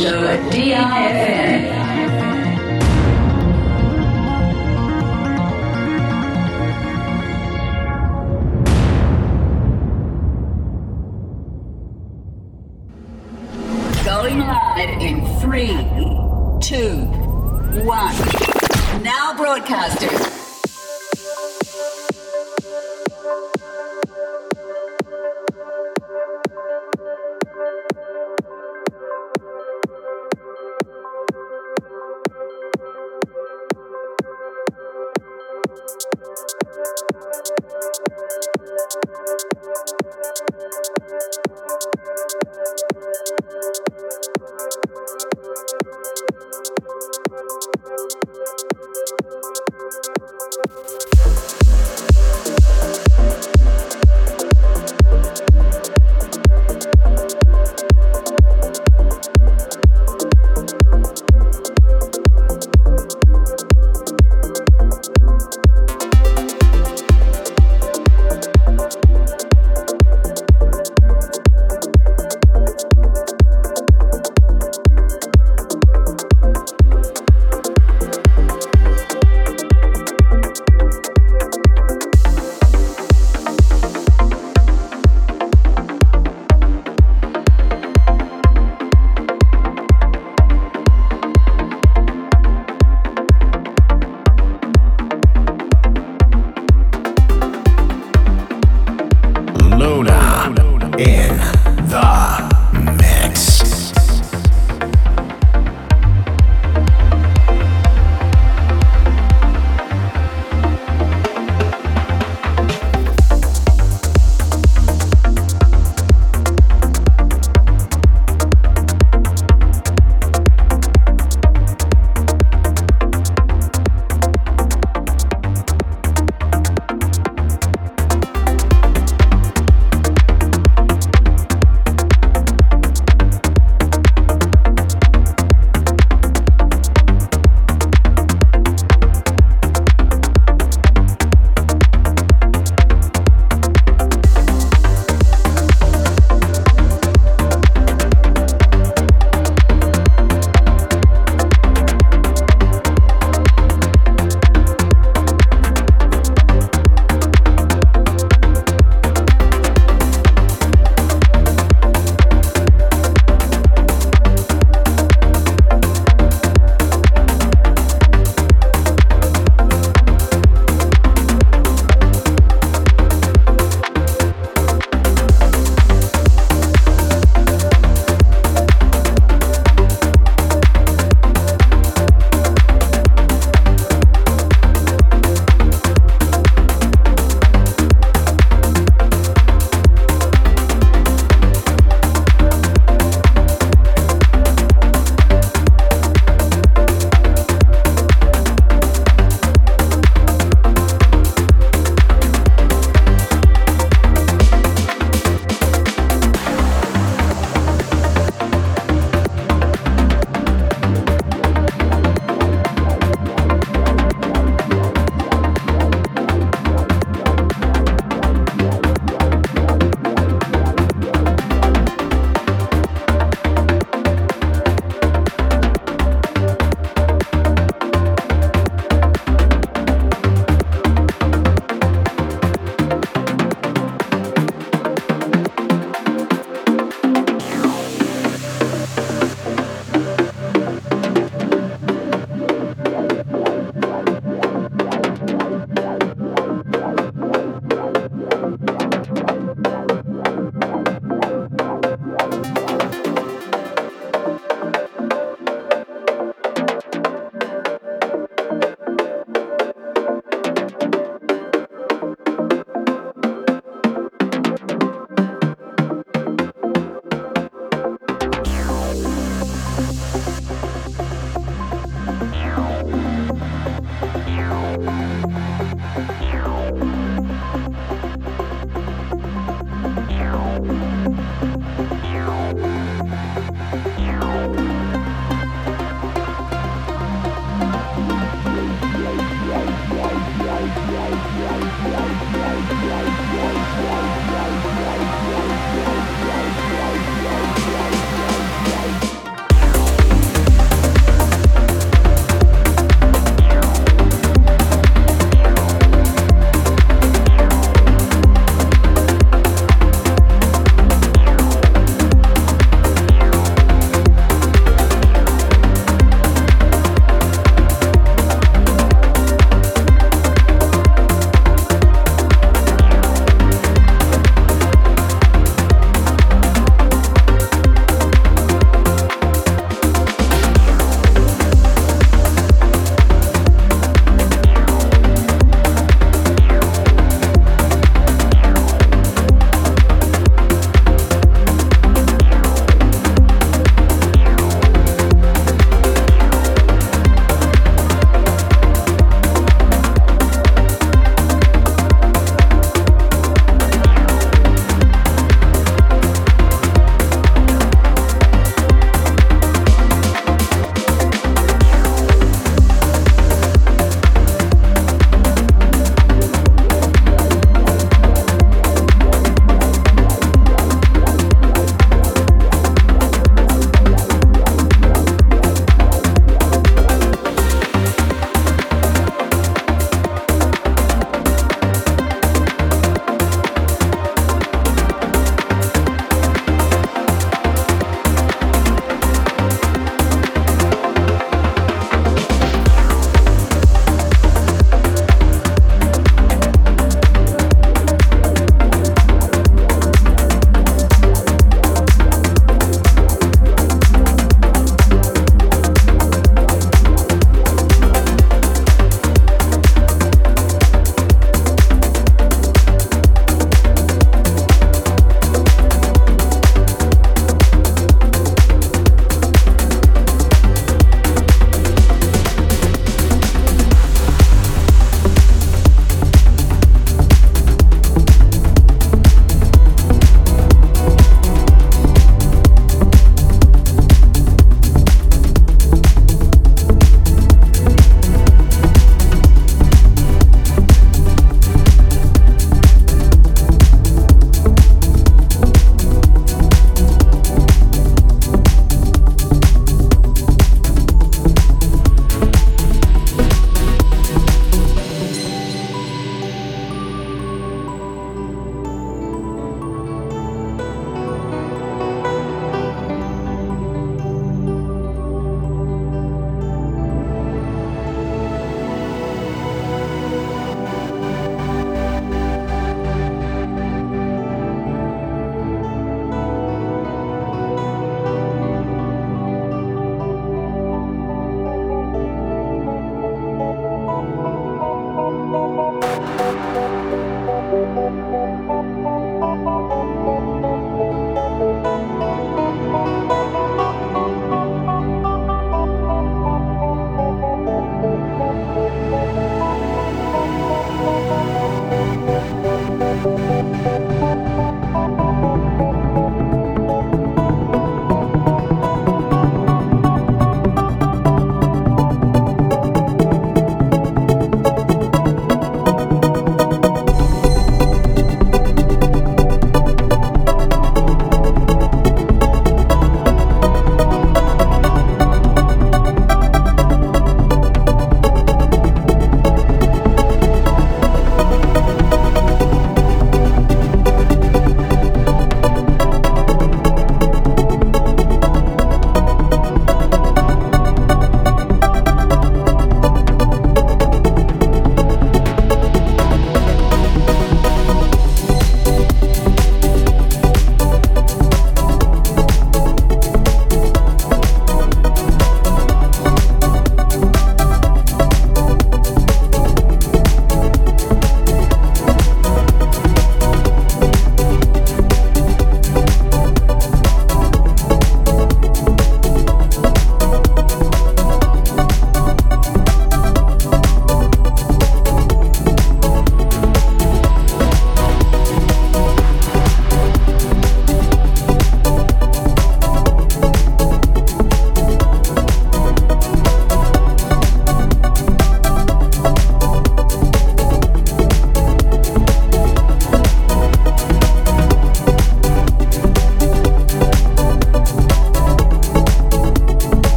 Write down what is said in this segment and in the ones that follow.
show at DIFM.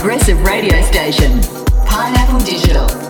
Progressive radio station, Pineapple Digital.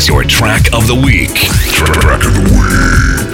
Is your track of the week. Track of the week.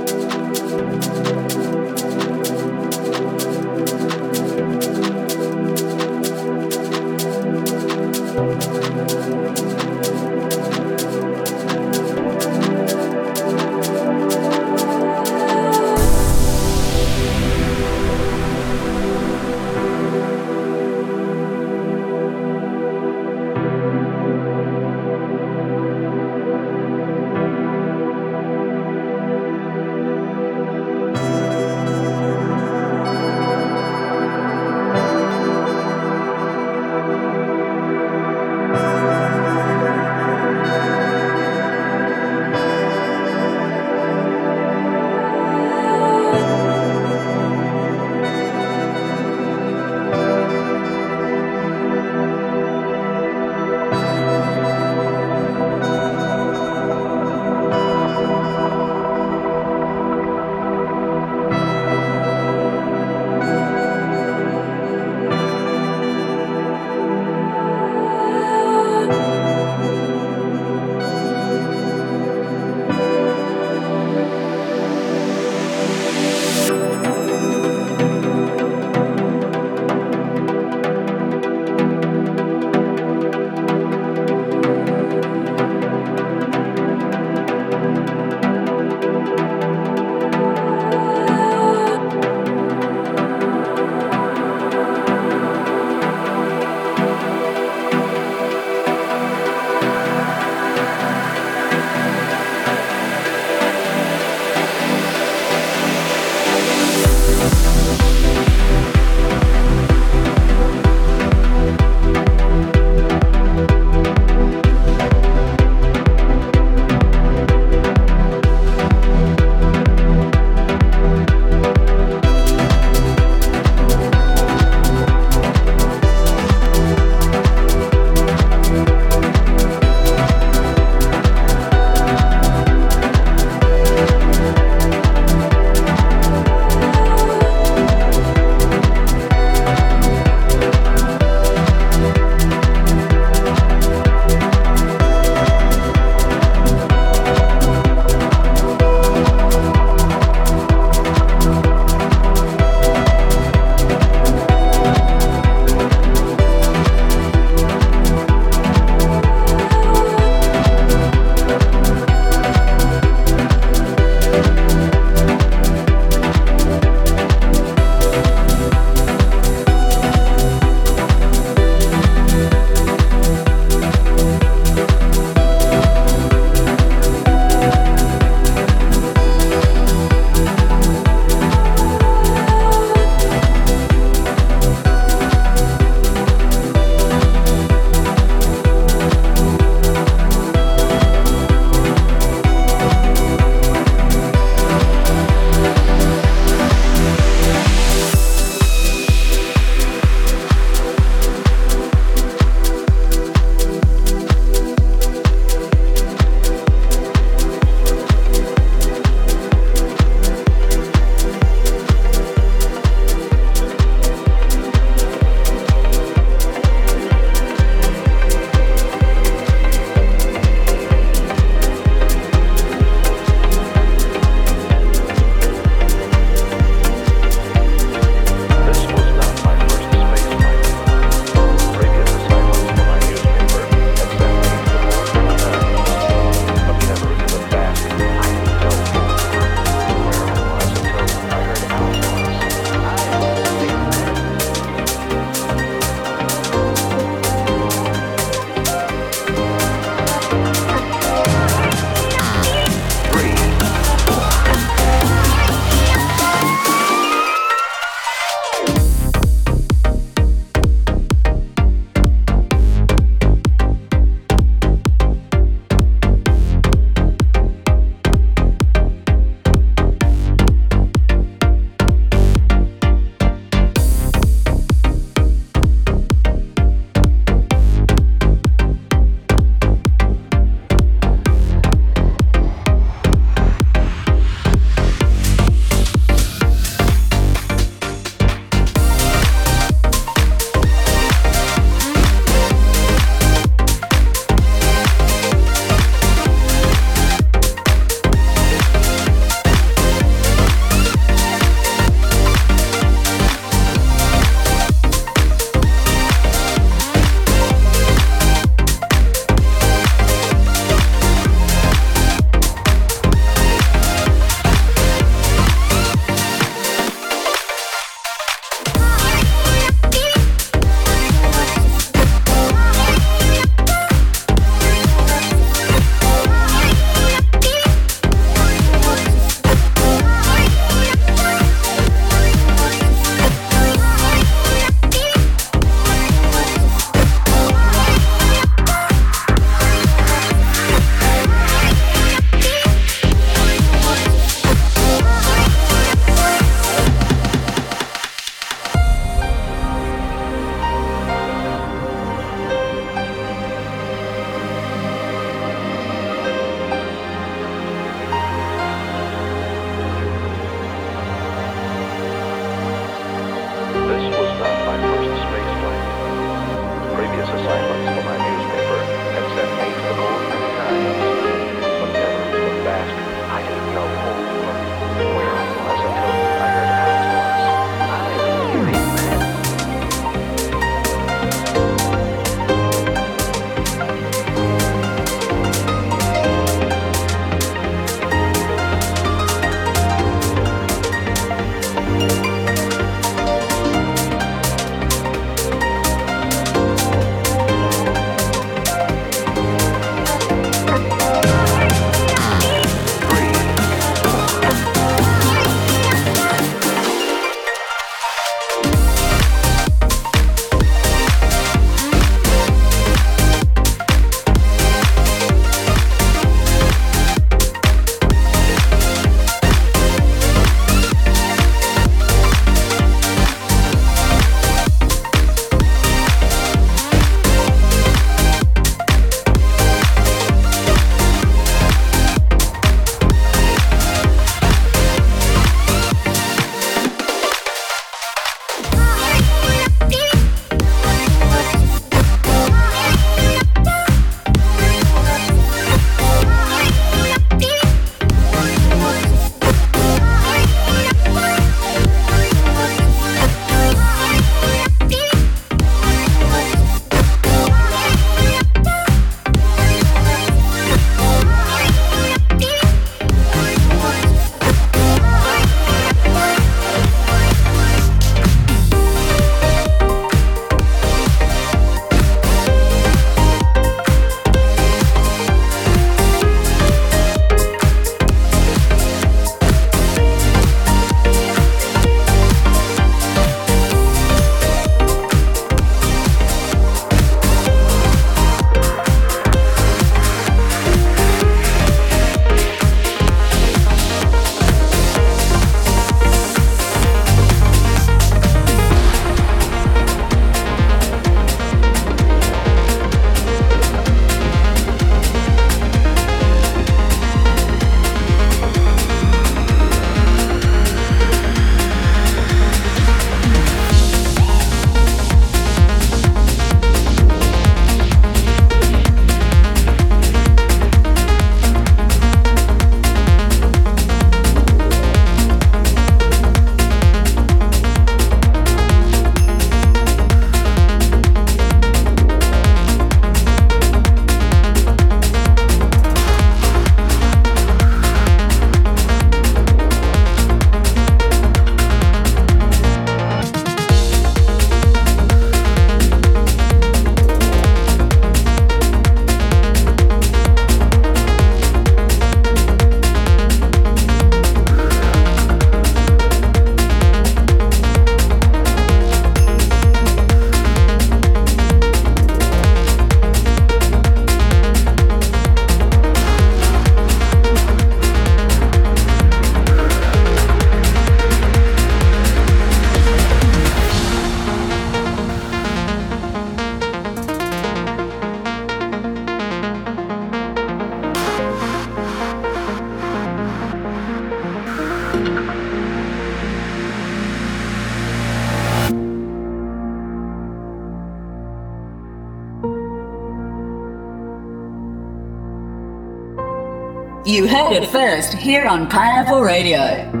You heard it first here on Pineapple Radio.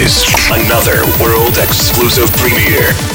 Is another world exclusive premiere.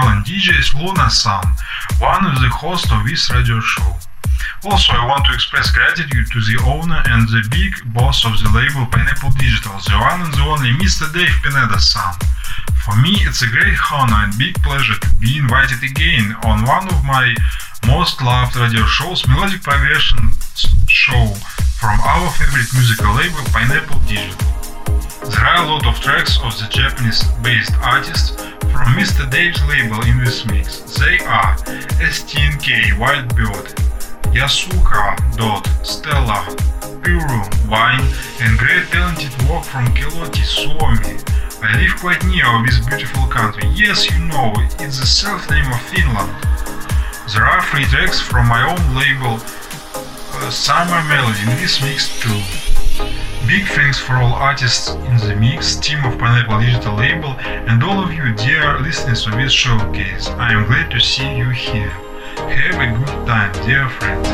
And DJ is Luna Sun, one of the hosts of this radio show. Also, I want to express gratitude to the owner and the big boss of the label Pineapple Digital, the one and the only Mr. Dave Pineda-san. For me, it's a great honor and big pleasure to be invited again on one of my most loved radio shows, Melodic Progression Show, from our favorite musical label Pineapple Digital. There are a lot of tracks of the Japanese-based artists from Mr. Dave's label in this mix. They are STNK Whitebird, Yasuha Dot, Stella, Puru, Weine, and great talented work from Kelotti Suomi. I live quite near this beautiful country. Yes, you know, it's the self-name of Finland. There are three tracks from my own label, uh, Summer Melody in this mix too. Big thanks for all artists in the mix, team of Pineapple Digital Label, and all of you dear listeners of this showcase. I am glad to see you here. Have a good time, dear friends.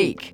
Week.